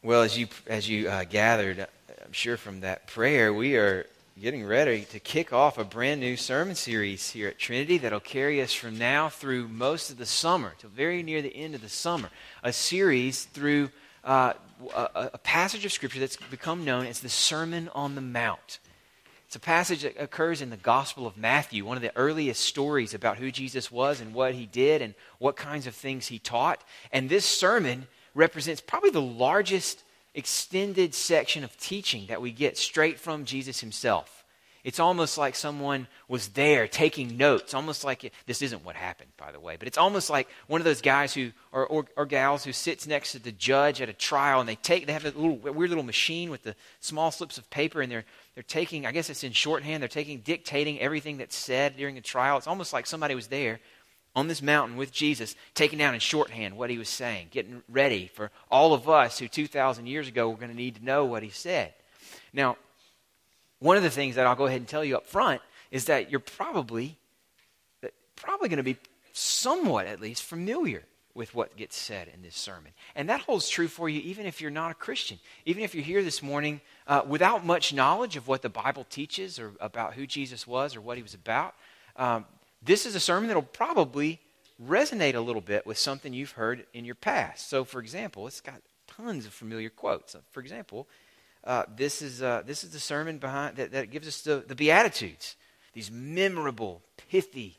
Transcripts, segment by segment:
Well, as you as you uh, gathered, I'm sure from that prayer, we are getting ready to kick off a brand new sermon series here at Trinity that'll carry us from now through most of the summer, till very near the end of the summer. A series through uh, a, a passage of Scripture that's become known as the Sermon on the Mount. It's a passage that occurs in the Gospel of Matthew, one of the earliest stories about who Jesus was and what he did and what kinds of things he taught. And this sermon represents probably the largest extended section of teaching that we get straight from Jesus himself. It's almost like someone was there taking notes, almost like it, this isn't what happened, by the way, but it's almost like one of those guys who or, or, or, gals who sits next to the judge at a trial and they take they have a little weird little machine with the small slips of paper and they're they're taking I guess it's in shorthand they're taking dictating everything that's said during the trial. It's almost like somebody was there on this mountain with Jesus, taking down in shorthand what he was saying, getting ready for all of us who 2,000 years ago were going to need to know what he said. Now, one of the things that I'll go ahead and tell you up front is that you're probably, probably going to be somewhat, at least, familiar with what gets said in this sermon. And that holds true for you even if you're not a Christian. Even if you're here this morning uh, without much knowledge of what the Bible teaches or about who Jesus was or what he was about, um, this is a sermon that will probably resonate a little bit with something you've heard in your past. So, for example, it's got tons of familiar quotes. For example, uh, this, is, uh, this is the sermon behind, that, that gives us the, the Beatitudes, these memorable, pithy,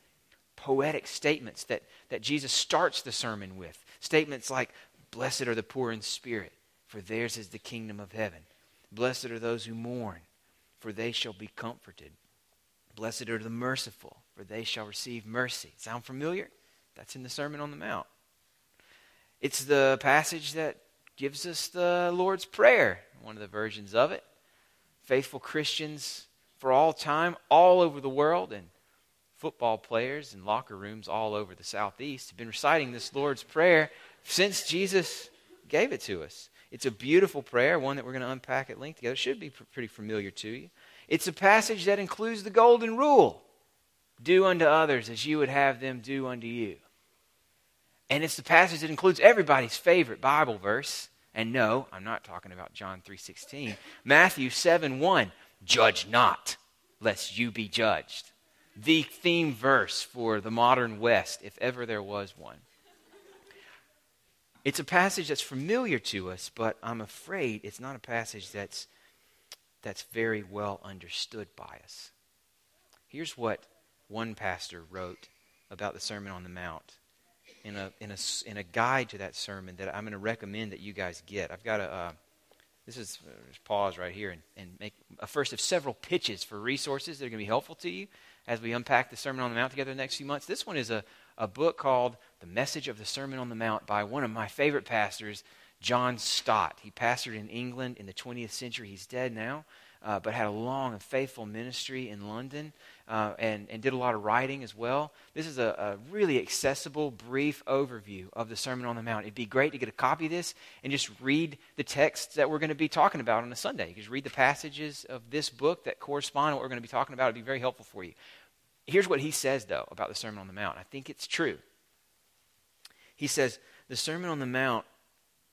poetic statements that, that Jesus starts the sermon with. Statements like, Blessed are the poor in spirit, for theirs is the kingdom of heaven. Blessed are those who mourn, for they shall be comforted. Blessed are the merciful, for they shall receive mercy. Sound familiar? That's in the Sermon on the Mount. It's the passage that gives us the Lord's Prayer, one of the versions of it. Faithful Christians for all time, all over the world, and football players in locker rooms all over the Southeast have been reciting this Lord's Prayer since Jesus gave it to us. It's a beautiful prayer, one that we're going to unpack at length together. It should be pretty familiar to you. It's a passage that includes the golden rule do unto others as you would have them do unto you. And it's the passage that includes everybody's favorite Bible verse. And no, I'm not talking about John 3:16. Matthew 7:1, judge not lest you be judged. The theme verse for the modern West if ever there was one. It's a passage that's familiar to us, but I'm afraid it's not a passage that's that's very well understood by us. Here's what one pastor wrote about the Sermon on the Mount in a, in a, in a guide to that sermon that I'm going to recommend that you guys get. I've got a, uh, this is, uh, just pause right here and, and make a first of several pitches for resources that are going to be helpful to you as we unpack the Sermon on the Mount together the next few months. This one is a, a book called The Message of the Sermon on the Mount by one of my favorite pastors, John Stott. He pastored in England in the 20th century. He's dead now uh, but had a long and faithful ministry in London uh, and, and did a lot of writing as well. This is a, a, really accessible, brief overview of the Sermon on the Mount. It'd be great to get a copy of this and just read the texts that we're going to be talking about on a Sunday. You just read the passages of this book that correspond to what we're going to be talking about. It'd be very helpful for you. Here's what he says, though, about the Sermon on the Mount. I think it's true. He says, The Sermon on the Mount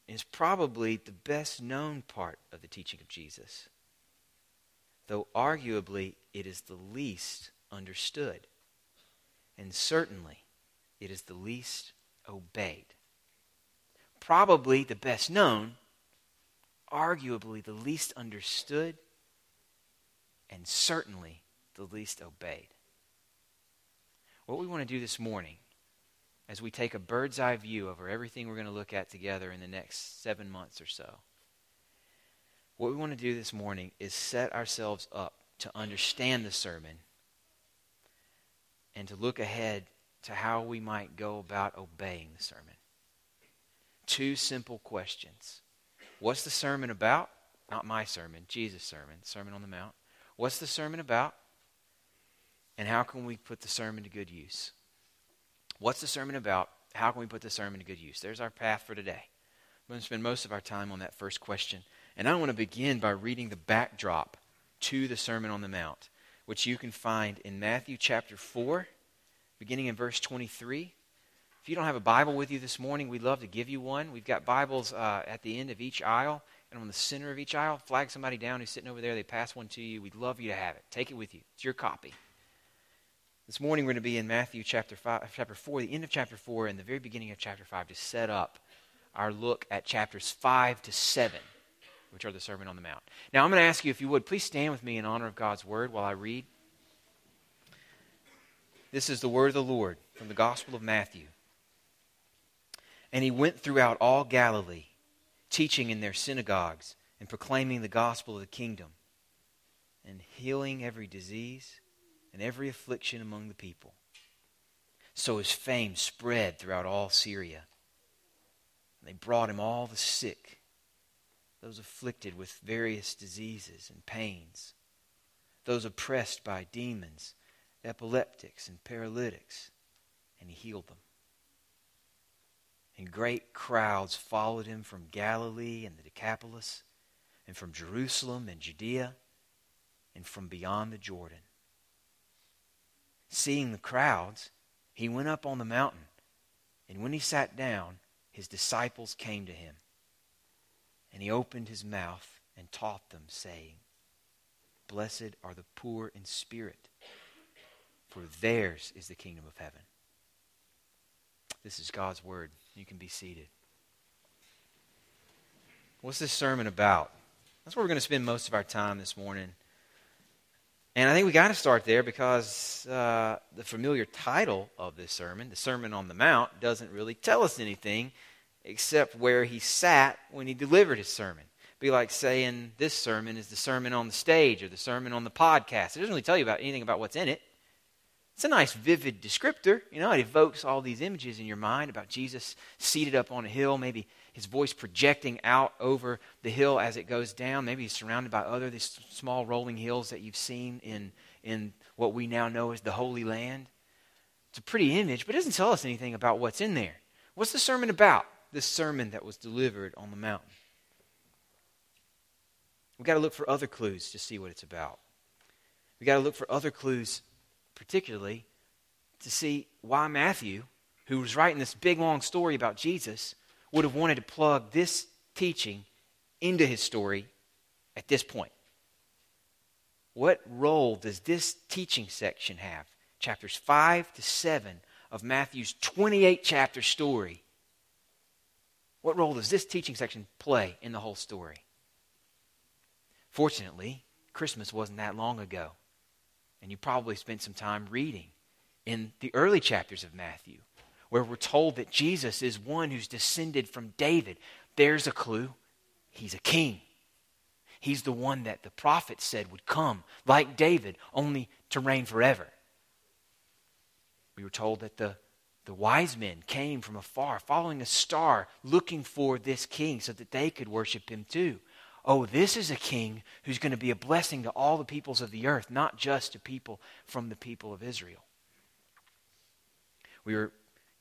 is probably the best known part of the teaching of Jesus though arguably it is the least understood. And certainly it is the least obeyed. Probably the best known, arguably the least understood, and certainly the least obeyed. What we want to do this morning, as we take a bird's eye view over everything we're going to look at together in the next seven months or so, what we want to do this morning is set ourselves up to understand the sermon and to look ahead to how we might go about obeying the sermon. Two simple questions. What's the sermon about? Not my sermon, Jesus' sermon, Sermon on the Mount. What's the sermon about? And how can we put the sermon to good use? What's the sermon about? How can we put the sermon to good use? There's our path for today. We're going to spend most of our time on that first question. And I want to begin by reading the backdrop to the Sermon on the Mount, which you can find in Matthew chapter 4, beginning in verse 23. If you don't have a Bible with you this morning, we'd love to give you one. We've got Bibles uh, at the end of each aisle and on the center of each aisle, flag somebody down who's sitting over there. They pass one to you. We'd love you to have it. Take it with you. It's your copy. This morning we're going to be in Matthew chapter five, chapter four, the end of chapter four, and the very beginning of chapter five to set up our look at chapters five to seven, which are the Sermon on the Mount. Now I'm going to ask you if you would please stand with me in honor of God's word while I read. This is the word of the Lord from the Gospel of Matthew. And he went throughout all Galilee, teaching in their synagogues and proclaiming the gospel of the kingdom, and healing every disease and every affliction among the people. So his fame spread throughout all Syria. And they brought him all the sick, those afflicted with various diseases and pains, those oppressed by demons, epileptics, and paralytics, and he healed them. And great crowds followed him from Galilee and the Decapolis, and from Jerusalem and Judea, and from beyond the Jordan. Seeing the crowds, he went up on the mountain, and when he sat down, his disciples came to him. And he opened his mouth and taught them, saying, Blessed are the poor in spirit, for theirs is the kingdom of heaven. This is God's word. You can be seated. What's this sermon about? That's where we're going to spend most of our time this morning. And I think we got to start there because uh, the familiar title of this sermon, the Sermon on the Mount, doesn't really tell us anything except where he sat when he delivered his sermon. Be like saying this sermon is the sermon on the stage or the sermon on the podcast. It doesn't really tell you about anything about what's in it. It's a nice, vivid descriptor. You know, it evokes all these images in your mind about Jesus seated up on a hill, maybe his voice projecting out over the hill as it goes down. Maybe he's surrounded by other these small rolling hills that you've seen in, in what we now know as the Holy Land. It's a pretty image, but it doesn't tell us anything about what's in there. What's the sermon about? This sermon that was delivered on the mountain. We've got to look for other clues to see what it's about. We've got to look for other clues, particularly to see why Matthew, who was writing this big long story about Jesus, would have wanted to plug this teaching into his story at this point. What role does this teaching section have? Chapters 5 to 7 of Matthew's 28 chapter story. What role does this teaching section play in the whole story? Fortunately, Christmas wasn't that long ago. And you probably spent some time reading in the early chapters of Matthew where we're told that Jesus is one who's descended from David. There's a clue. He's a king. He's the one that the prophet said would come, like David, only to reign forever. We were told that the, the wise men came from afar, following a star, looking for this king so that they could worship him too. Oh, this is a king who's going to be a blessing to all the peoples of the earth, not just to people from the people of Israel. We were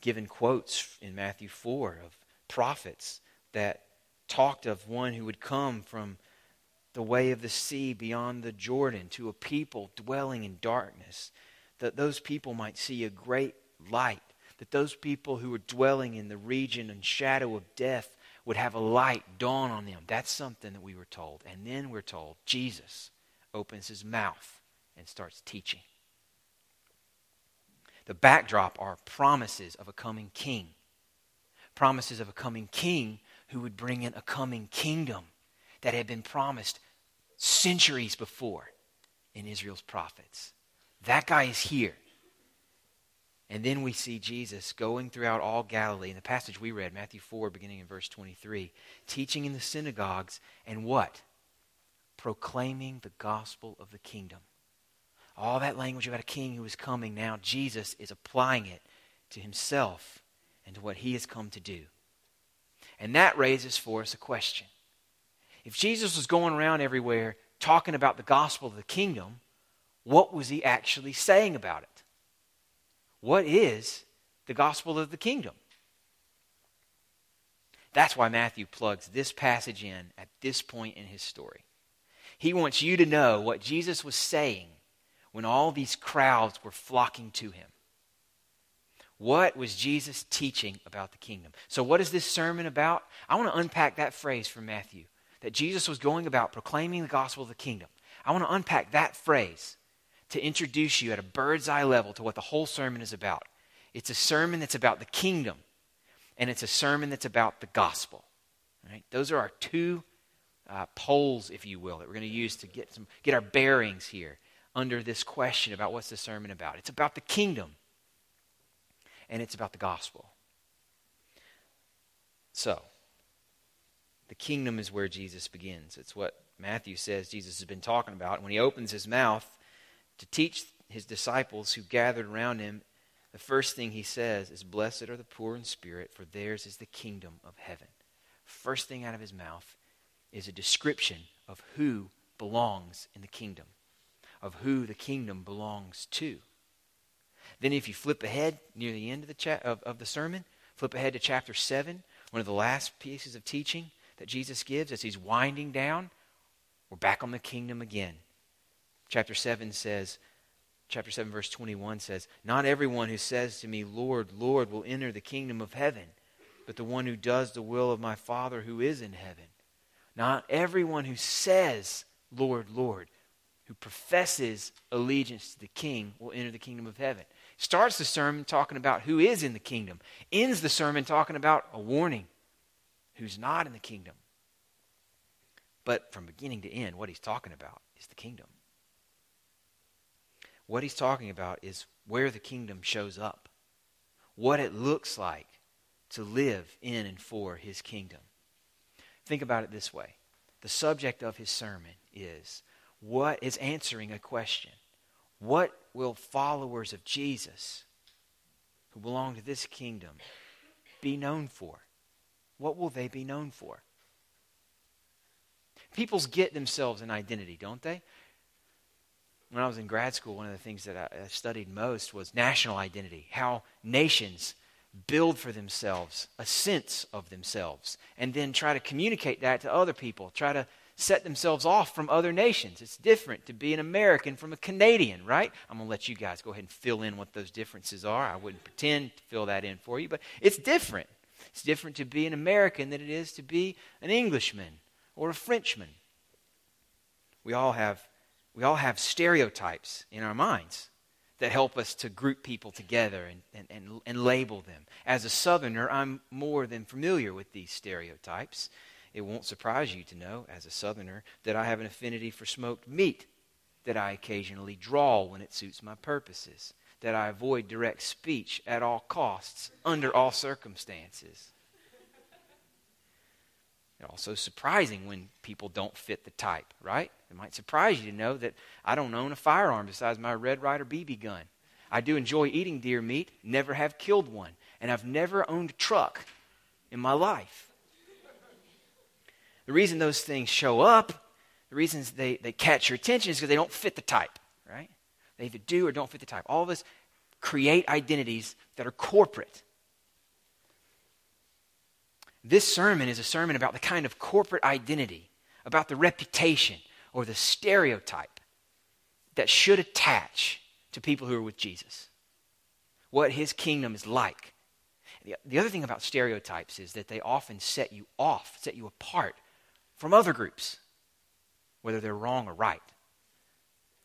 given quotes in Matthew 4 of prophets that talked of one who would come from the way of the sea beyond the Jordan to a people dwelling in darkness, that those people might see a great light, that those people who were dwelling in the region and shadow of death would have a light dawn on them. That's something that we were told. And then we're told Jesus opens his mouth and starts teaching. The backdrop are promises of a coming king. Promises of a coming king who would bring in a coming kingdom that had been promised centuries before in Israel's prophets. That guy is here. And then we see Jesus going throughout all Galilee. In the passage we read, Matthew 4, beginning in verse 23, teaching in the synagogues and what? Proclaiming the gospel of the kingdom. All that language about a king who is coming, now Jesus is applying it to himself and to what he has come to do. And that raises for us a question. If Jesus was going around everywhere talking about the gospel of the kingdom, what was he actually saying about it? What is the gospel of the kingdom? That's why Matthew plugs this passage in at this point in his story. He wants you to know what Jesus was saying when all these crowds were flocking to him. What was Jesus teaching about the kingdom? So, what is this sermon about? I want to unpack that phrase from Matthew. that Jesus was going about proclaiming the gospel of the kingdom. I want to unpack that phrase to introduce you at a bird's eye level to what the whole sermon is about. It's a sermon that's about the kingdom, and it's a sermon that's about the gospel. Right? Those are our two uh, poles, if you will, that we're going to use to get, some, get our bearings here under this question about what's the sermon about. It's about the kingdom, and it's about the gospel. So, the kingdom is where Jesus begins. It's what Matthew says Jesus has been talking about. When he opens his mouth to teach his disciples who gathered around him, the first thing he says is, Blessed are the poor in spirit, for theirs is the kingdom of heaven. First thing out of his mouth is a description of who belongs in the kingdom, of who the kingdom belongs to. Then, if you flip ahead near the end of the, cha- of, of the sermon, flip ahead to chapter 7, one of the last pieces of teaching that Jesus gives as he's winding down, we're back on the kingdom again. Chapter 7 says, chapter 7, verse 21 says, Not everyone who says to me, Lord, Lord, will enter the kingdom of heaven, but the one who does the will of my Father who is in heaven. Not everyone who says, Lord, Lord, who professes allegiance to the king will enter the kingdom of heaven. Starts the sermon talking about who is in the kingdom, ends the sermon talking about a warning who's not in the kingdom. But from beginning to end, what he's talking about is the kingdom. What he's talking about is where the kingdom shows up, what it looks like to live in and for his kingdom. Think about it this way the subject of his sermon is what is answering a question. What will followers of Jesus who belong to this kingdom be known for? What will they be known for? Peoples get themselves an identity, don't they? When I was in grad school, one of the things that I studied most was national identity, how nations build for themselves a sense of themselves and then try to communicate that to other people, try to set themselves off from other nations. It's different to be an American from a Canadian, right? I'm going to let you guys go ahead and fill in what those differences are. I wouldn't pretend to fill that in for you, but it's different. It's different to be an American than it is to be an Englishman or a Frenchman. We all have, we all have stereotypes in our minds that help us to group people together and, and, and, and label them. As a Southerner, I'm more than familiar with these stereotypes. It won't surprise you to know, as a Southerner, that I have an affinity for smoked meat that I occasionally draw when it suits my purposes, that I avoid direct speech at all costs, under all circumstances. It's also surprising when people don't fit the type, right? It might surprise you to know that I don't own a firearm besides my Red Ryder BB gun. I do enjoy eating deer meat, never have killed one, and I've never owned a truck in my life. The reason those things show up, the reasons they, they catch your attention is because they don't fit the type, right? They either do or don't fit the type. All of us create identities that are corporate. This sermon is a sermon about the kind of corporate identity, about the reputation or the stereotype that should attach to people who are with Jesus. What his kingdom is like. The, the other thing about stereotypes is that they often set you off, set you apart from other groups, whether they're wrong or right.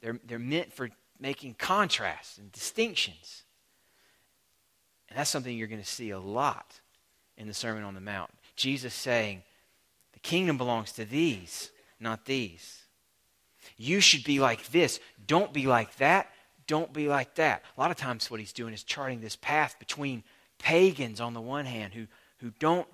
They're, they're meant for making contrasts and distinctions. And that's something you're going to see a lot in the Sermon on the Mount. Jesus saying, The kingdom belongs to these, not these. You should be like this. Don't be like that. Don't be like that. A lot of times, what he's doing is charting this path between pagans on the one hand who, who don't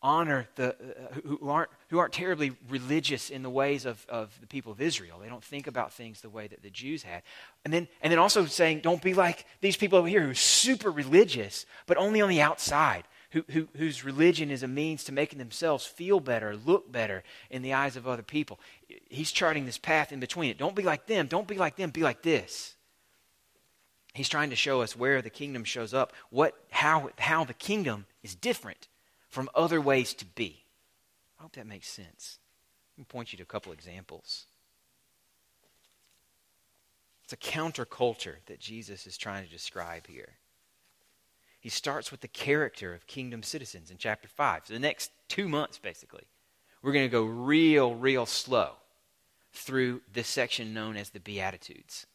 honor the uh, who aren't who aren't terribly religious in the ways of, of the people of Israel. They don't think about things the way that the Jews had. And then and then also saying, don't be like these people over here who are super religious, but only on the outside who, who, whose religion is a means to making themselves feel better, look better in the eyes of other people. He's charting this path in between it. Don't be like them. Don't be like them. Be like this. He's trying to show us where the kingdom shows up, what, how, how the kingdom is different from other ways to be. I hope that makes sense. Let me point you to a couple examples. It's a counterculture that Jesus is trying to describe here he starts with the character of kingdom citizens in chapter 5. So the next two months, basically, we're going to go real, real slow through this section known as the Beatitudes.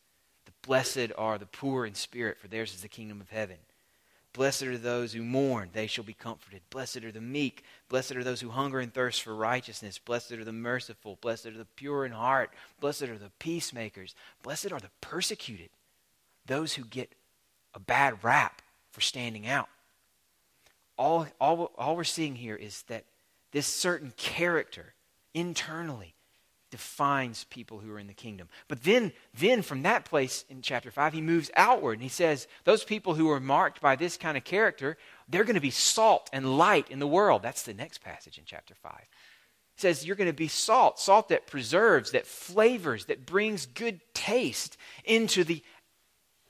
The blessed are the poor in spirit, for theirs is the kingdom of heaven. Blessed are those who mourn, they shall be comforted. Blessed are the meek. Blessed are those who hunger and thirst for righteousness. Blessed are the merciful. Blessed are the pure in heart. Blessed are the peacemakers. Blessed are the persecuted, those who get a bad rap for standing out. All, all, all we're seeing here is that this certain character internally defines people who are in the kingdom. But then, then from that place in chapter 5, he moves outward and he says, those people who are marked by this kind of character, they're going to be salt and light in the world. That's the next passage in chapter 5. He says, You're going to be salt, salt that preserves, that flavors, that brings good taste into the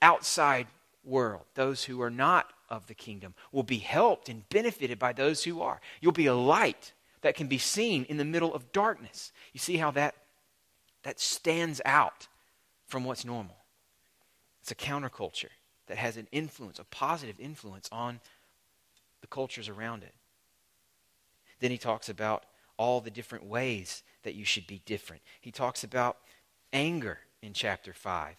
outside world. Those who are not of the kingdom will be helped and benefited by those who are. You'll be a light that can be seen in the middle of darkness. You see how that, that stands out from what's normal. It's a counterculture that has an influence, a positive influence on the cultures around it. Then he talks about all the different ways that you should be different. He talks about anger in chapter 5,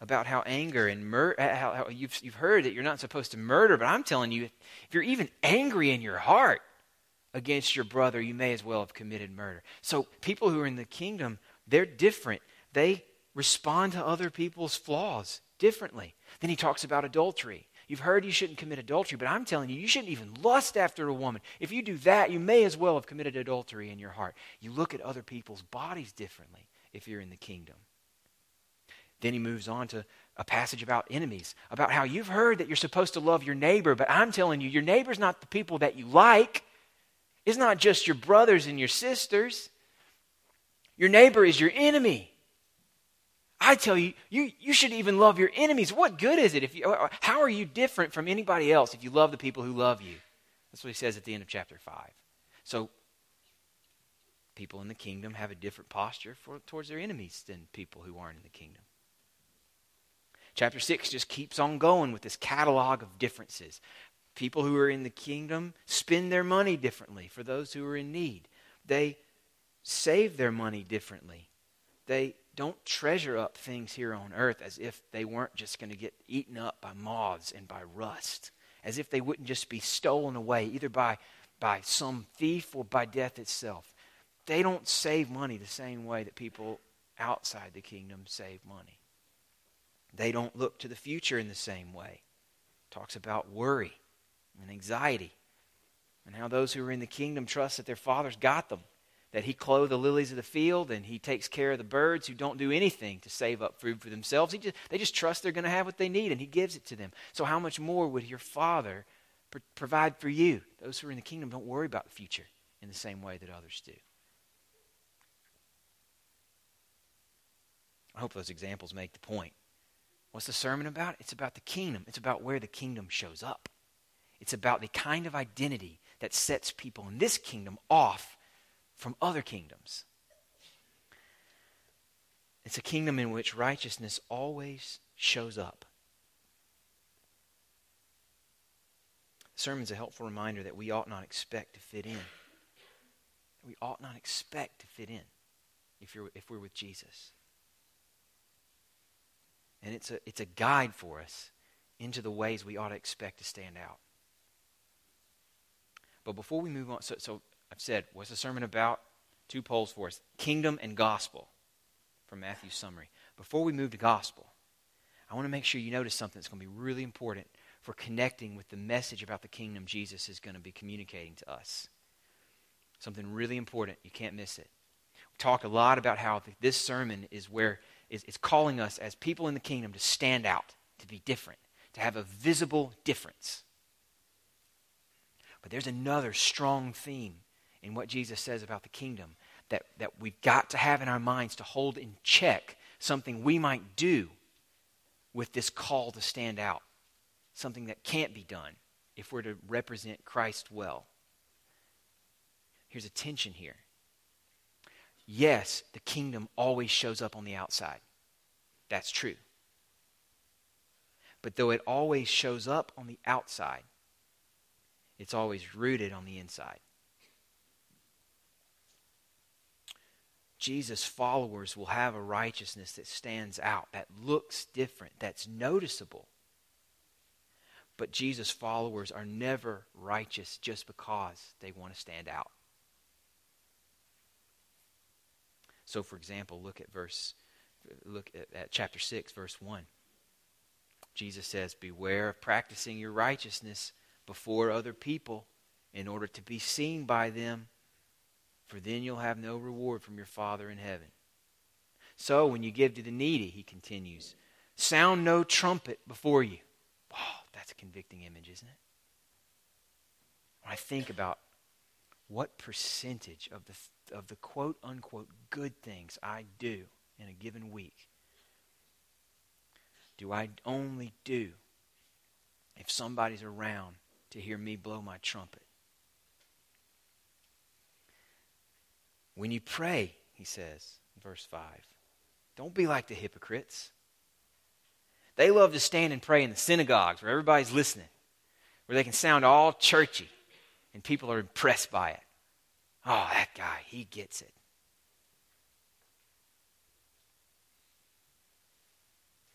about how anger and murder, uh, how, how you've, you've heard that you're not supposed to murder, but I'm telling you, if you're even angry in your heart, against your brother, you may as well have committed murder. So, people who are in the kingdom, they're different. They respond to other people's flaws differently. Then he talks about adultery. You've heard you shouldn't commit adultery, but I'm telling you, you shouldn't even lust after a woman. If you do that, you may as well have committed adultery in your heart. You look at other people's bodies differently if you're in the kingdom. Then he moves on to a passage about enemies, about how you've heard that you're supposed to love your neighbor, but I'm telling you, your neighbor's not the people that you like. It's not just your brothers and your sisters. Your neighbor is your enemy. I tell you, you, you should even love your enemies. What good is it if you, how are you different from anybody else if you love the people who love you? That's what he says at the end of chapter 5. So, people in the kingdom have a different posture for, towards their enemies than people who aren't in the kingdom. Chapter 6 just keeps on going with this catalog of differences. People who are in the kingdom spend their money differently for those who are in need. They save their money differently. They don't treasure up things here on earth as if they weren't just going to get eaten up by moths and by rust, as if they wouldn't just be stolen away either by, by some thief or by death itself. They don't save money the same way that people outside the kingdom save money. They don't look to the future in the same way. Talks about worry and anxiety, and how those who are in the kingdom trust that their father's got them, that he clothes the lilies of the field and he takes care of the birds who don't do anything to save up food for themselves. He just, they just trust they're going to have what they need and he gives it to them. So, how much more would your father pr- provide for you? Those who are in the kingdom don't worry about the future in the same way that others do. I hope those examples make the point. What's the sermon about? It's about the kingdom. It's about where the kingdom shows up. It's about the kind of identity that sets people in this kingdom off from other kingdoms. It's a kingdom in which righteousness always shows up. The sermon's a helpful reminder that we ought not expect to fit in. We ought not expect to fit in if, you're, if we're with Jesus. And it's a, it's a guide for us into the ways we ought to expect to stand out. But before we move on, so, so I've said, what's the sermon about? Two poles for us kingdom and gospel from Matthew's summary. Before we move to gospel, I want to make sure you notice something that's going to be really important for connecting with the message about the kingdom Jesus is going to be communicating to us. Something really important. You can't miss it. We talk a lot about how this sermon is where is, is calling us as people in the kingdom to stand out, to be different, to have a visible difference. But there's another strong theme in what Jesus says about the kingdom that, that we've got to have in our minds to hold in check something we might do with this call to stand out, something that can't be done if we're to represent Christ well. Here's a tension here. Yes, the kingdom always shows up on the outside. That's true. But though it always shows up on the outside, it's always rooted on the inside. Jesus' followers will have a righteousness that stands out, that looks different, that's noticeable. But Jesus' followers are never righteous just because they want to stand out. So, for example, look at verse, look at, at chapter 6, verse 1. Jesus says, Beware of practicing your righteousness before other people in order to be seen by them for then you'll have no reward from your Father in heaven. So when you give to the needy, he continues, sound no trumpet before you. Oh, that's a convicting image, isn't it? When I think about what percentage of the, of the quote unquote good things I do in a given week do I only do if somebody's around to hear me blow my trumpet? When you pray, he says, verse 5, don't be like the hypocrites. They love to stand and pray in the synagogues where everybody's listening, where they can sound all churchy and people are impressed by it. Oh, that guy, he gets it.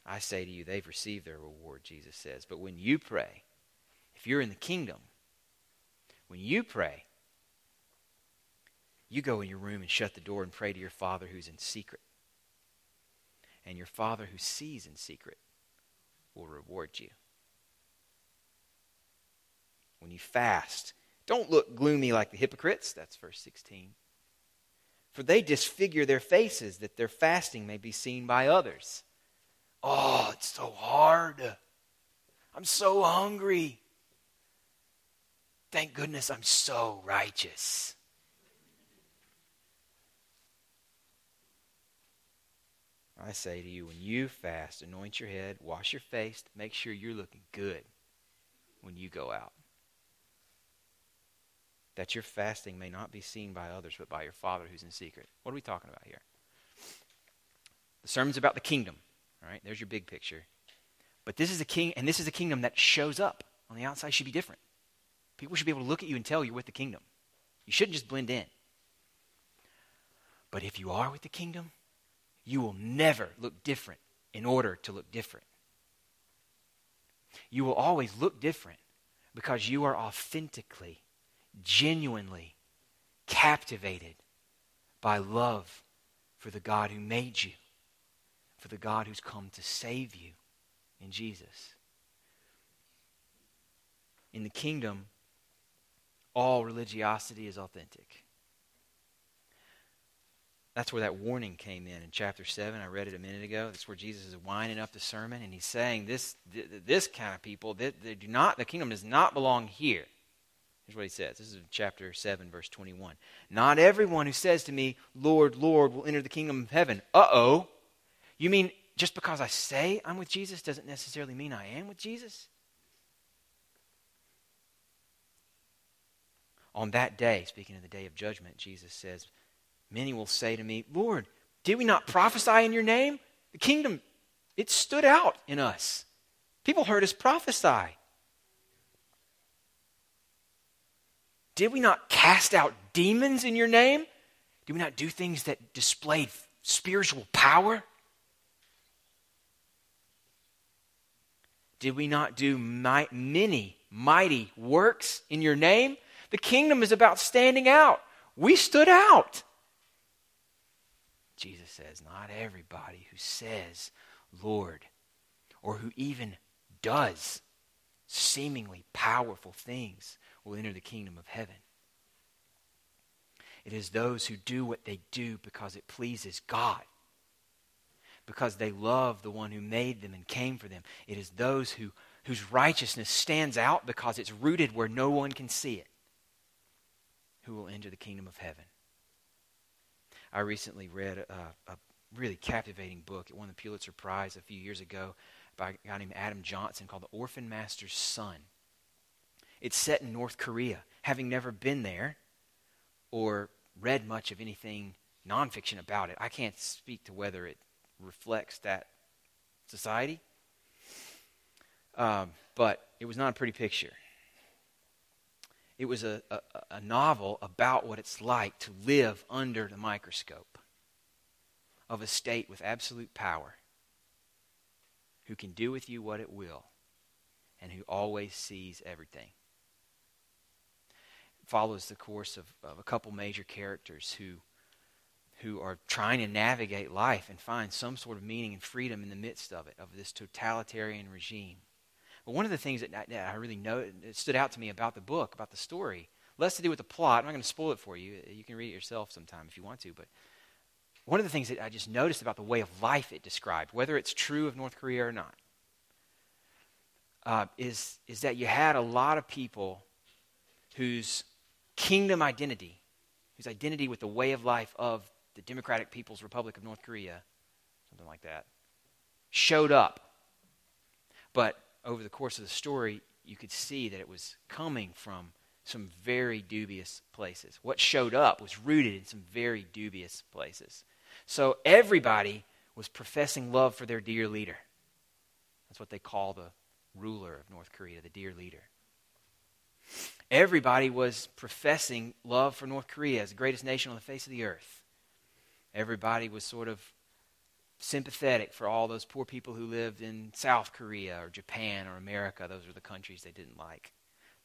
I say to you, they've received their reward, Jesus says. But when you pray, if you're in the kingdom, when you pray, you go in your room and shut the door and pray to your Father who's in secret. And your Father who sees in secret will reward you. When you fast, don't look gloomy like the hypocrites. That's verse 16. For they disfigure their faces that their fasting may be seen by others. Oh, it's so hard. I'm so hungry. Thank goodness I'm so righteous. I say to you, when you fast, anoint your head, wash your face, make sure you're looking good when you go out. That your fasting may not be seen by others, but by your Father who's in secret. What are we talking about here? The sermon's about the kingdom. All right, there's your big picture. But this is a king, and this is a kingdom that shows up on the outside. Should be different. People should be able to look at you and tell you're with the kingdom. You shouldn't just blend in. But if you are with the kingdom, you will never look different in order to look different. You will always look different because you are authentically, genuinely captivated by love for the God who made you, for the God who's come to save you in Jesus. In the kingdom, all religiosity is authentic. That's where that warning came in in chapter 7. I read it a minute ago. That's where Jesus is winding up the sermon, and he's saying this, this kind of people, they, they do not, the kingdom does not belong here. Here's what he says. This is chapter 7, verse 21. Not everyone who says to me, Lord, Lord, will enter the kingdom of heaven. Uh oh. You mean just because I say I'm with Jesus doesn't necessarily mean I am with Jesus? On that day, speaking of the day of judgment, Jesus says, Many will say to me, Lord, did we not prophesy in your name? The kingdom, it stood out in us. People heard us prophesy. Did we not cast out demons in your name? Did we not do things that displayed spiritual power? Did we not do many mighty works in your name? The kingdom is about standing out. We stood out. Jesus says, not everybody who says, Lord, or who even does seemingly powerful things will enter the kingdom of heaven. It is those who do what they do because it pleases God, because they love the one who made them and came for them. It is those who, whose righteousness stands out because it's rooted where no one can see it who will enter the kingdom of heaven. I recently read a, a really captivating book. It won the Pulitzer Prize a few years ago by a guy named Adam Johnson called The Orphan Master's Son. It's set in North Korea. Having never been there or read much of anything nonfiction about it, I can't speak to whether it reflects that society. Um, but it was not a pretty picture. It was a, a, a novel about what it's like to live under the microscope. of a state with absolute power who can do with you what it will and who always sees everything. Follows the course of, of a couple major characters who, who are trying to navigate life and find some sort of meaning and freedom in the midst of it, of this totalitarian regime. But one of the things that I, that I really know, stood out to me about the book, about the story, less to do with the plot. I'm not going to spoil it for you. You can read it yourself sometime if you want to. But one of the things that I just noticed about the way of life it described, whether it's true of North Korea or not, uh, is, is that you had a lot of people whose kingdom identity, whose identity with the way of life of the Democratic People's Republic of North Korea, something like that, showed up. But over the course of the story, you could see that it was coming from some very dubious places. What showed up was rooted in some very dubious places. So everybody was professing love for their dear leader. That's what they call the ruler of North Korea, the dear leader. Everybody was professing love for North Korea as the greatest nation on the face of the earth. Everybody was sort of sympathetic for all those poor people who lived in South Korea or Japan or America. Those were the countries they didn't like.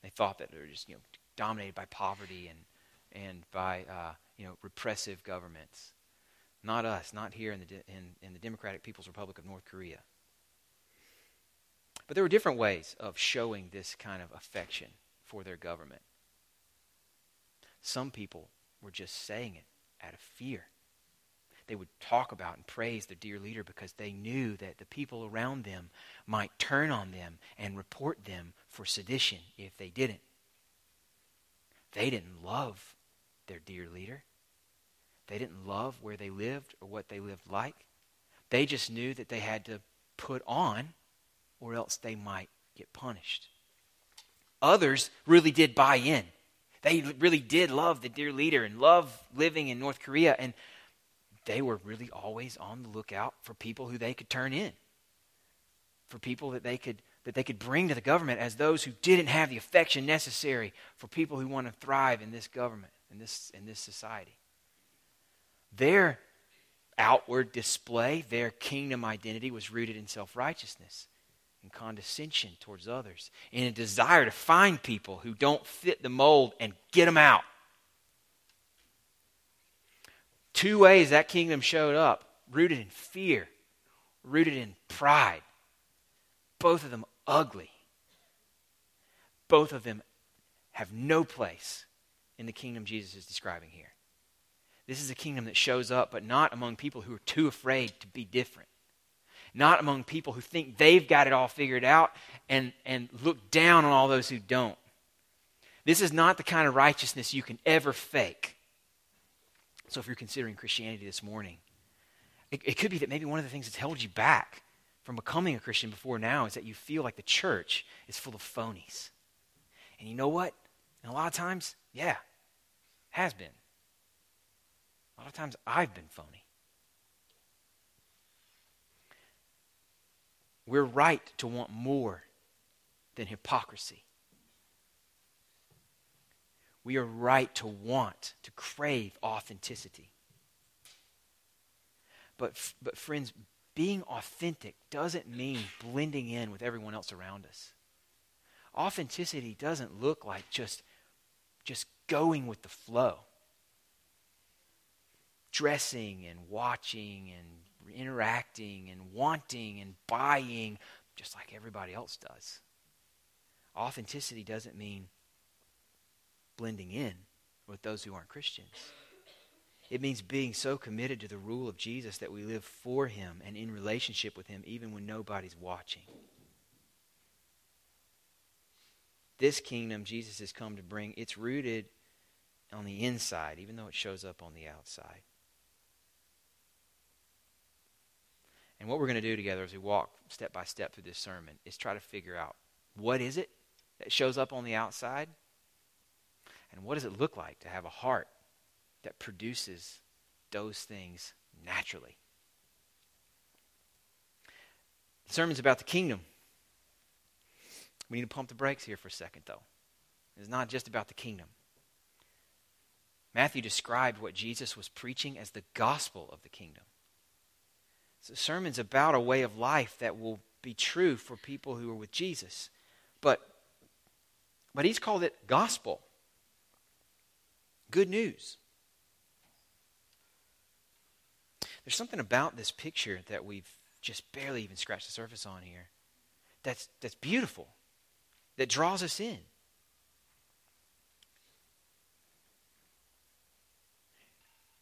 They thought that they were just you know dominated by poverty and and by uh, you know repressive governments. Not us, not here in the in, in the Democratic People's Republic of North Korea. But there were different ways of showing this kind of affection for their government. Some people were just saying it out of fear. They would talk about and praise their dear leader because they knew that the people around them might turn on them and report them for sedition if they didn't. They didn't love their dear leader. They didn't love where they lived or what they lived like. They just knew that they had to put on or else they might get punished. Others really did buy in. They really did love the dear leader and love living in North Korea, and they were really always on the lookout for people who they could turn in, for people that they could that they could bring to the government as those who didn't have the affection necessary for people who want to thrive in this government, in this in this society. Their outward display, their kingdom identity was rooted in self-righteousness and condescension towards others, and a desire to find people who don't fit the mold and get them out. Two ways that kingdom showed up rooted in fear, rooted in pride. Both of them ugly. Both of them have no place in the kingdom Jesus is describing here. This is a kingdom that shows up, but not among people who are too afraid to be different not among people who think they've got it all figured out and, and look down on all those who don't. This is not the kind of righteousness you can ever fake. So, if you're considering Christianity this morning, it, it could be that maybe one of the things that's held you back from becoming a Christian before now is that you feel like the church is full of phonies. And you know what? And a lot of times, yeah, has been. A lot of times I've been phony. We're right to want more than hypocrisy. We are right to want, to crave authenticity. But, but friends, being authentic doesn't mean blending in with everyone else around us. Authenticity doesn't look like just, just going with the flow. Dressing and watching and interacting and wanting and buying just like everybody else does. Authenticity doesn't mean blending in with those who aren't Christians. It means being so committed to the rule of Jesus that we live for Him and in relationship with Him even when nobody's watching. This kingdom Jesus has come to bring, it's rooted on the inside, even though it shows up on the outside. And what we're going to do together as we walk step by step through this sermon is try to figure out what is it that shows up on the outside? And what does it look like to have a heart that produces those things naturally? The sermon's about the kingdom. We need to pump the brakes here for a second, though. It's not just about the kingdom. Matthew described what Jesus was preaching as the gospel of the kingdom. The sermon's about a way of life that will be true for people who are with Jesus. But, but he's called it gospel. Good news. There's something about this picture that we've just barely even scratched the surface on here that's, that's beautiful, that draws us in.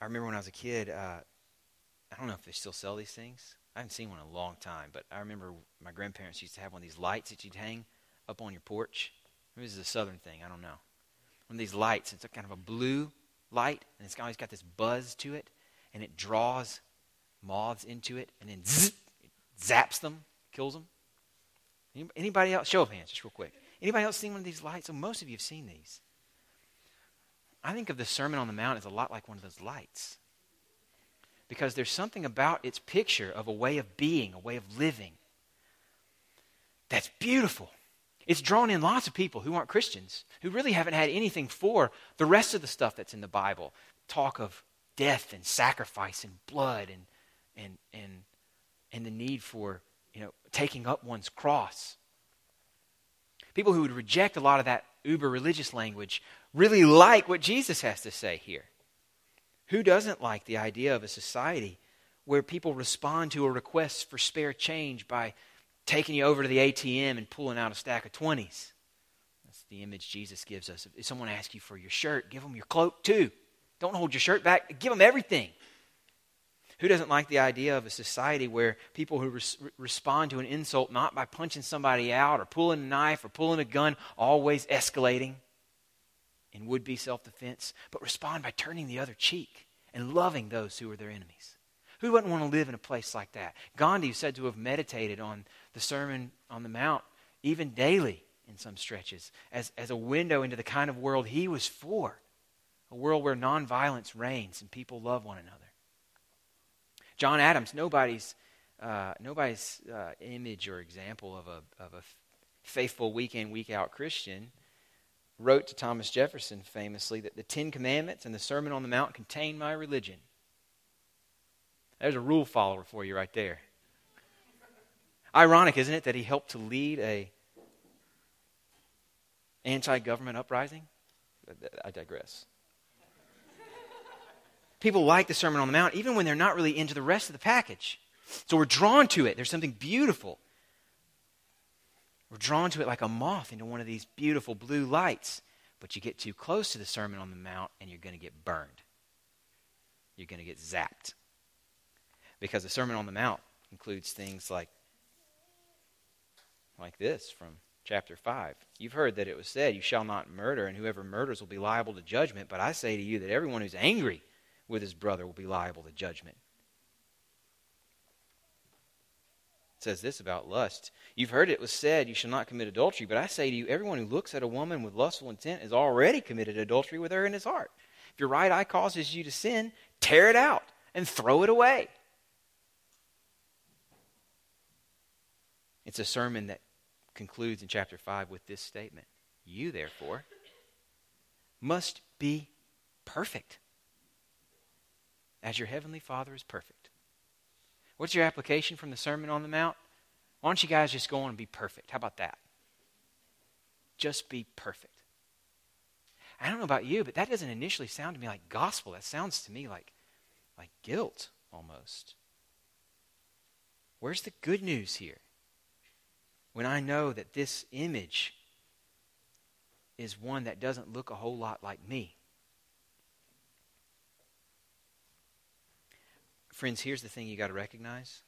I remember when I was a kid, uh, I don't know if they still sell these things. I haven't seen one in a long time, but I remember my grandparents used to have one of these lights that you'd hang up on your porch. Maybe this is a southern thing, I don't know. One of these lights, it's a kind of a blue light, and it's always got this buzz to it, and it draws moths into it, and then zzz, it zaps them, kills them. Anybody else? Show of hands, just real quick. Anybody else seen one of these lights? Oh, most of you have seen these. I think of the Sermon on the Mount as a lot like one of those lights. Because there's something about its picture of a way of being, a way of living, that's beautiful. It's drawn in lots of people who aren't Christians, who really haven't had anything for the rest of the stuff that's in the Bible. Talk of death and sacrifice and blood and, and, and, and the need for you know, taking up one's cross. People who would reject a lot of that uber religious language really like what Jesus has to say here. Who doesn't like the idea of a society where people respond to a request for spare change by taking you over to the ATM and pulling out a stack of 20s? That's the image Jesus gives us. If someone asks you for your shirt, give them your cloak too. Don't hold your shirt back, give them everything. Who doesn't like the idea of a society where people who res- respond to an insult not by punching somebody out or pulling a knife or pulling a gun, always escalating in would be self defense, but respond by turning the other cheek and loving those who are their enemies? Who wouldn't want to live in a place like that? Gandhi is said to have meditated on the Sermon on the Mount even daily in some stretches as, as a window into the kind of world he was for a world where nonviolence reigns and people love one another. John Adams, nobody's, uh, nobody's uh, image or example of a, of a faithful week in, week out Christian, wrote to Thomas Jefferson famously that the Ten Commandments and the Sermon on the Mount contain my religion. There's a rule follower for you right there. Ironic, isn't it, that he helped to lead a anti-government uprising? I digress. People like the Sermon on the Mount even when they're not really into the rest of the package. So we're drawn to it. There's something beautiful. We're drawn to it like a moth into one of these beautiful blue lights. But you get too close to the Sermon on the Mount and you're going to get burned. You're going to get zapped. Because the Sermon on the Mount includes things like, like this from chapter 5. You've heard that it was said, You shall not murder, and whoever murders will be liable to judgment. But I say to you that everyone who's angry with his brother will be liable to judgment. It says this about lust. You've heard it was said, You shall not commit adultery. But I say to you, everyone who looks at a woman with lustful intent has already committed adultery with her in his heart. If your right eye causes you to sin, tear it out and throw it away. It's a sermon that concludes in chapter 5 with this statement You, therefore, must be perfect as your heavenly Father is perfect. What's your application from the Sermon on the Mount? Why don't you guys just go on and be perfect? How about that? Just be perfect. I don't know about you, but that doesn't initially sound to me like gospel. That sounds to me like, like guilt almost. Where's the good news here? When I know that this image is one that doesn't look a whole lot like me. Friends, here's the thing you got to recognize.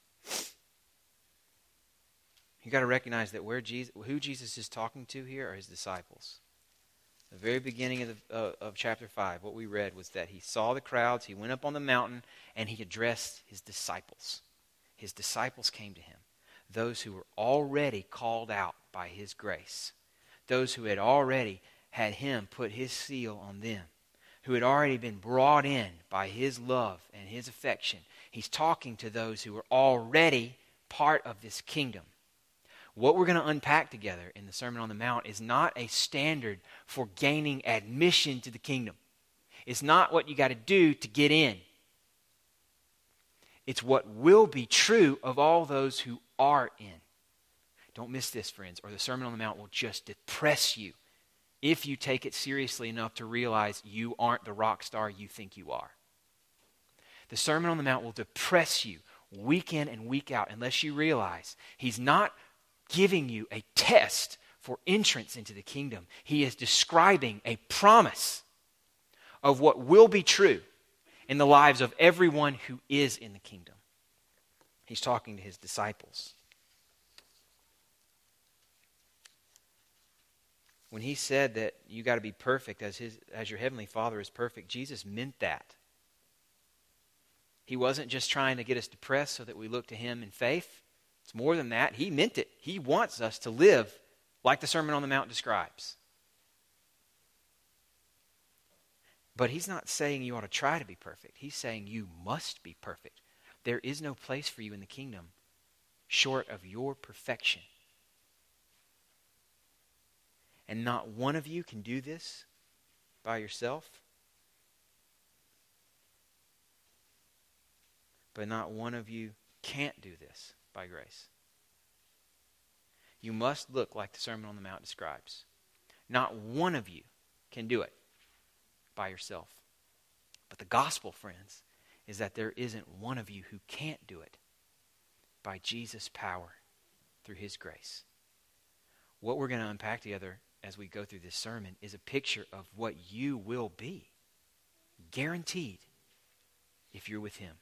You got to recognize that where Jesus, who Jesus is talking to here are his disciples. The very beginning of, the, uh, of chapter 5, what we read was that he saw the crowds, he went up on the mountain, and he addressed his disciples. His disciples came to him, those who were already called out by his grace, those who had already had him put his seal on them, who had already been brought in by his love and his affection He's talking to those who are already part of this kingdom. What we're going to unpack together in the Sermon on the Mount is not a standard for gaining admission to the kingdom. It's not what you got to do to get in. It's what will be true of all those who are in. Don't miss this, friends, or the Sermon on the Mount will just depress you if you take it seriously enough to realize you aren't the rock star you think you are. The Sermon on the Mount will depress you week in and week out unless you realize He's not giving you a test for entrance into the kingdom. He is describing a promise of what will be true in the lives of everyone who is in the kingdom. He's talking to his disciples. When he said that you got to be perfect as, his, as your heavenly Father is perfect, Jesus meant that. He wasn't just trying to get us depressed so that we look to him in faith. It's more than that. He meant it. He wants us to live like the Sermon on the Mount describes. But he's not saying you ought to try to be perfect. He's saying you must be perfect. There is no place for you in the kingdom short of your perfection. And not one of you can do this by yourself. But not one of you can't do this by grace. You must look like the Sermon on the Mount describes. Not one of you can do it by yourself. But the gospel, friends, is that there isn't one of you who can't do it by Jesus' power through his grace. What we're going to unpack together as we go through this sermon is a picture of what you will be, guaranteed, if you're with him.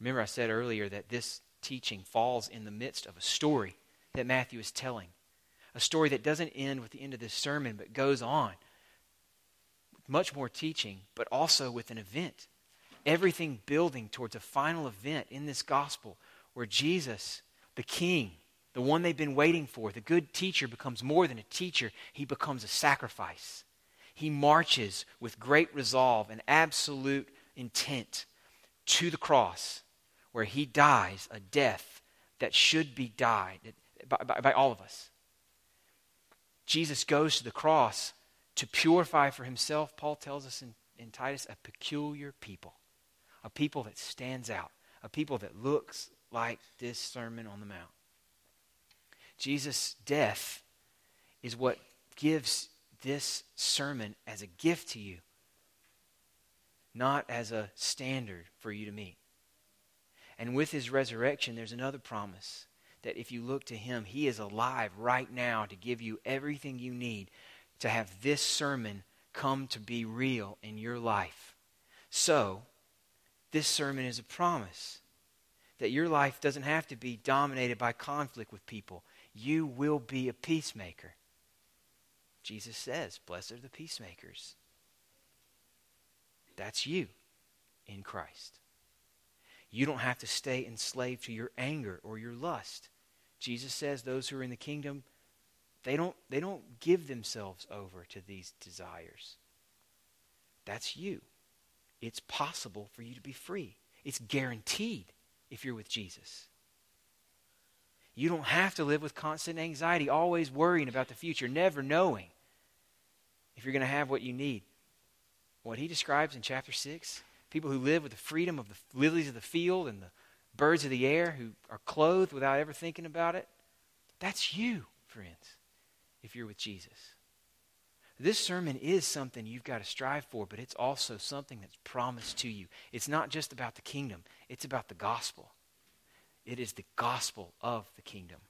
Remember, I said earlier that this teaching falls in the midst of a story that Matthew is telling. A story that doesn't end with the end of this sermon, but goes on. With much more teaching, but also with an event. Everything building towards a final event in this gospel where Jesus, the King, the one they've been waiting for, the good teacher, becomes more than a teacher, he becomes a sacrifice. He marches with great resolve and absolute intent to the cross where he dies a death that should be died by, by, by all of us. Jesus goes to the cross to purify for himself, Paul tells us in, in Titus, a peculiar people, a people that stands out, a people that looks like this Sermon on the Mount. Jesus' death is what gives this sermon as a gift to you, not as a standard for you to meet. And with his resurrection, there's another promise that if you look to him, he is alive right now to give you everything you need to have this sermon come to be real in your life. So, this sermon is a promise that your life doesn't have to be dominated by conflict with people. You will be a peacemaker. Jesus says, Blessed are the peacemakers. That's you in Christ. You don't have to stay enslaved to your anger or your lust. Jesus says those who are in the kingdom, they don't, they don't give themselves over to these desires. That's you. It's possible for you to be free. It's guaranteed if you're with Jesus. You don't have to live with constant anxiety, always worrying about the future, never knowing if you're going to have what you need. What he describes in chapter 6 people who live with the freedom of the lilies of the field and the birds of the air who are clothed without ever thinking about it. That's you, friends, if you're with Jesus. This sermon is something you've got to strive for, but it's also something that's promised to you. It's not just about the kingdom, it's about the gospel. It is the gospel of the kingdom.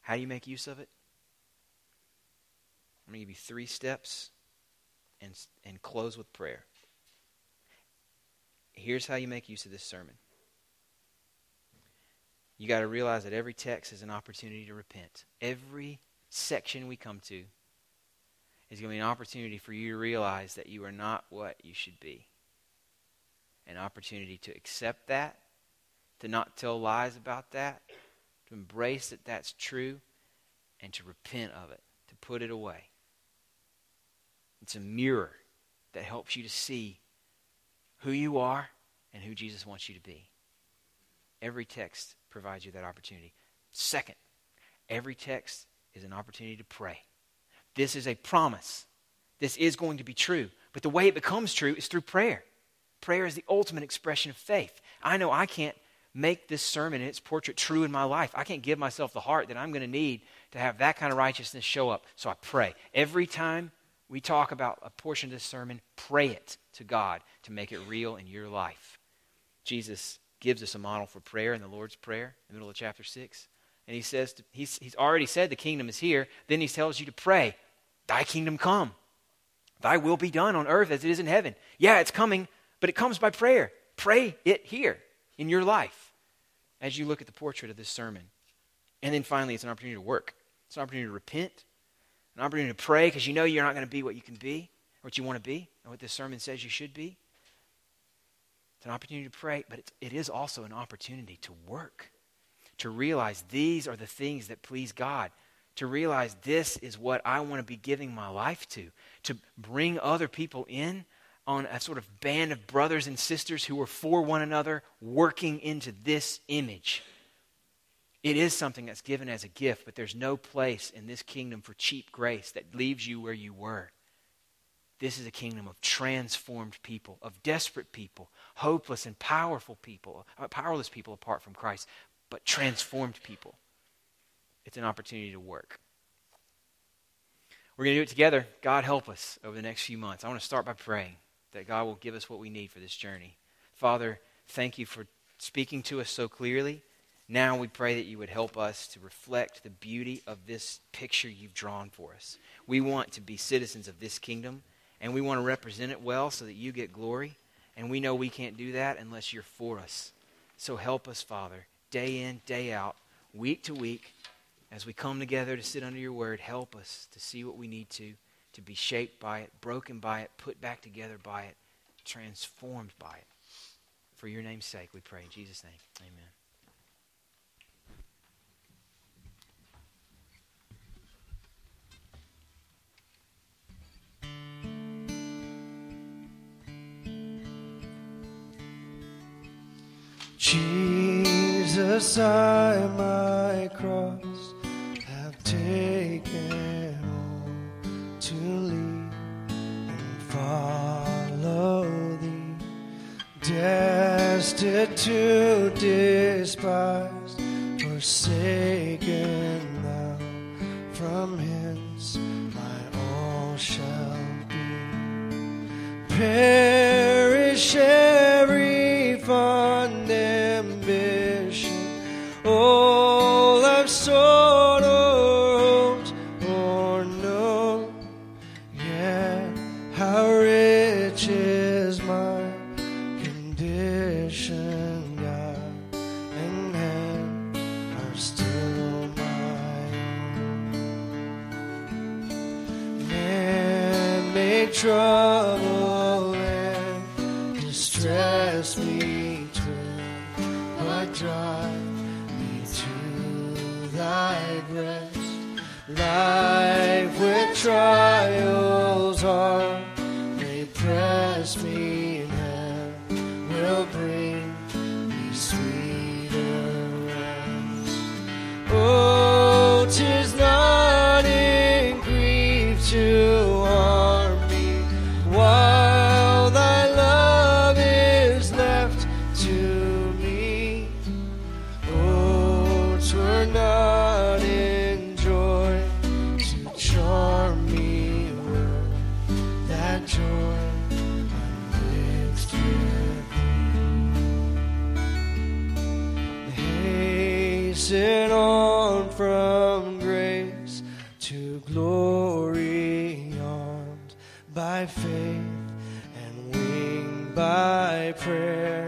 How do you make use of it? I'm going to give you three steps and, and close with prayer. Here's how you make use of this sermon. You got to realize that every text is an opportunity to repent. Every section we come to is going to be an opportunity for you to realize that you are not what you should be. An opportunity to accept that, to not tell lies about that, to embrace that that's true, and to repent of it, to put it away. It's a mirror that helps you to see who you are and who Jesus wants you to be. Every text provides you that opportunity. Second, every text is an opportunity to pray. This is a promise. This is going to be true. But the way it becomes true is through prayer. Prayer is the ultimate expression of faith. I know I can't make this sermon and its portrait true in my life. I can't give myself the heart that I'm going to need to have that kind of righteousness show up. So I pray. Every time we talk about a portion of this sermon, pray it to God to make it real in your life. Jesus gives us a model for prayer in the Lord's Prayer in the middle of chapter 6. And he says, to, he's, he's already said the kingdom is here. Then he tells you to pray, Thy kingdom come. Thy will be done on earth as it is in heaven. Yeah, it's coming, but it comes by prayer. Pray it here in your life as you look at the portrait of this sermon. And then finally, it's an opportunity to work. It's an opportunity to repent, an opportunity to pray because you know you're not going to be what you can be, what you want to be, and what this sermon says you should be. It's an opportunity to pray, but it's, it is also an opportunity to work, to realize these are the things that please God, to realize this is what I want to be giving my life to, to bring other people in on a sort of band of brothers and sisters who are for one another, working into this image. It is something that's given as a gift, but there's no place in this kingdom for cheap grace that leaves you where you were. This is a kingdom of transformed people, of desperate people, hopeless and powerful people, uh, powerless people apart from Christ, but transformed people. It's an opportunity to work. We're going to do it together. God help us over the next few months. I want to start by praying that God will give us what we need for this journey. Father, thank you for speaking to us so clearly. Now we pray that you would help us to reflect the beauty of this picture you've drawn for us. We want to be citizens of this kingdom, and we want to represent it well so that you get glory. And we know we can't do that unless you're for us. So help us, Father, day in, day out, week to week, as we come together to sit under your word. Help us to see what we need to, to be shaped by it, broken by it, put back together by it, transformed by it. For your name's sake, we pray. In Jesus' name, amen. Jesus, I my cross have taken on to lead and follow thee, destitute, despised, forsaken thou from hence my all shall be. Perish hasten on from grace to glory, armed by faith and winged by prayer.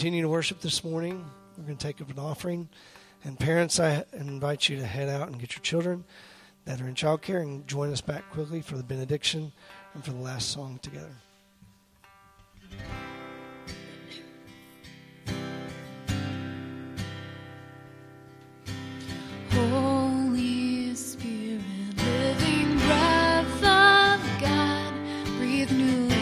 continue to worship this morning. We're going to take up an offering. And parents, I invite you to head out and get your children that are in childcare and join us back quickly for the benediction and for the last song together. Holy Spirit, living breath of God, breathe new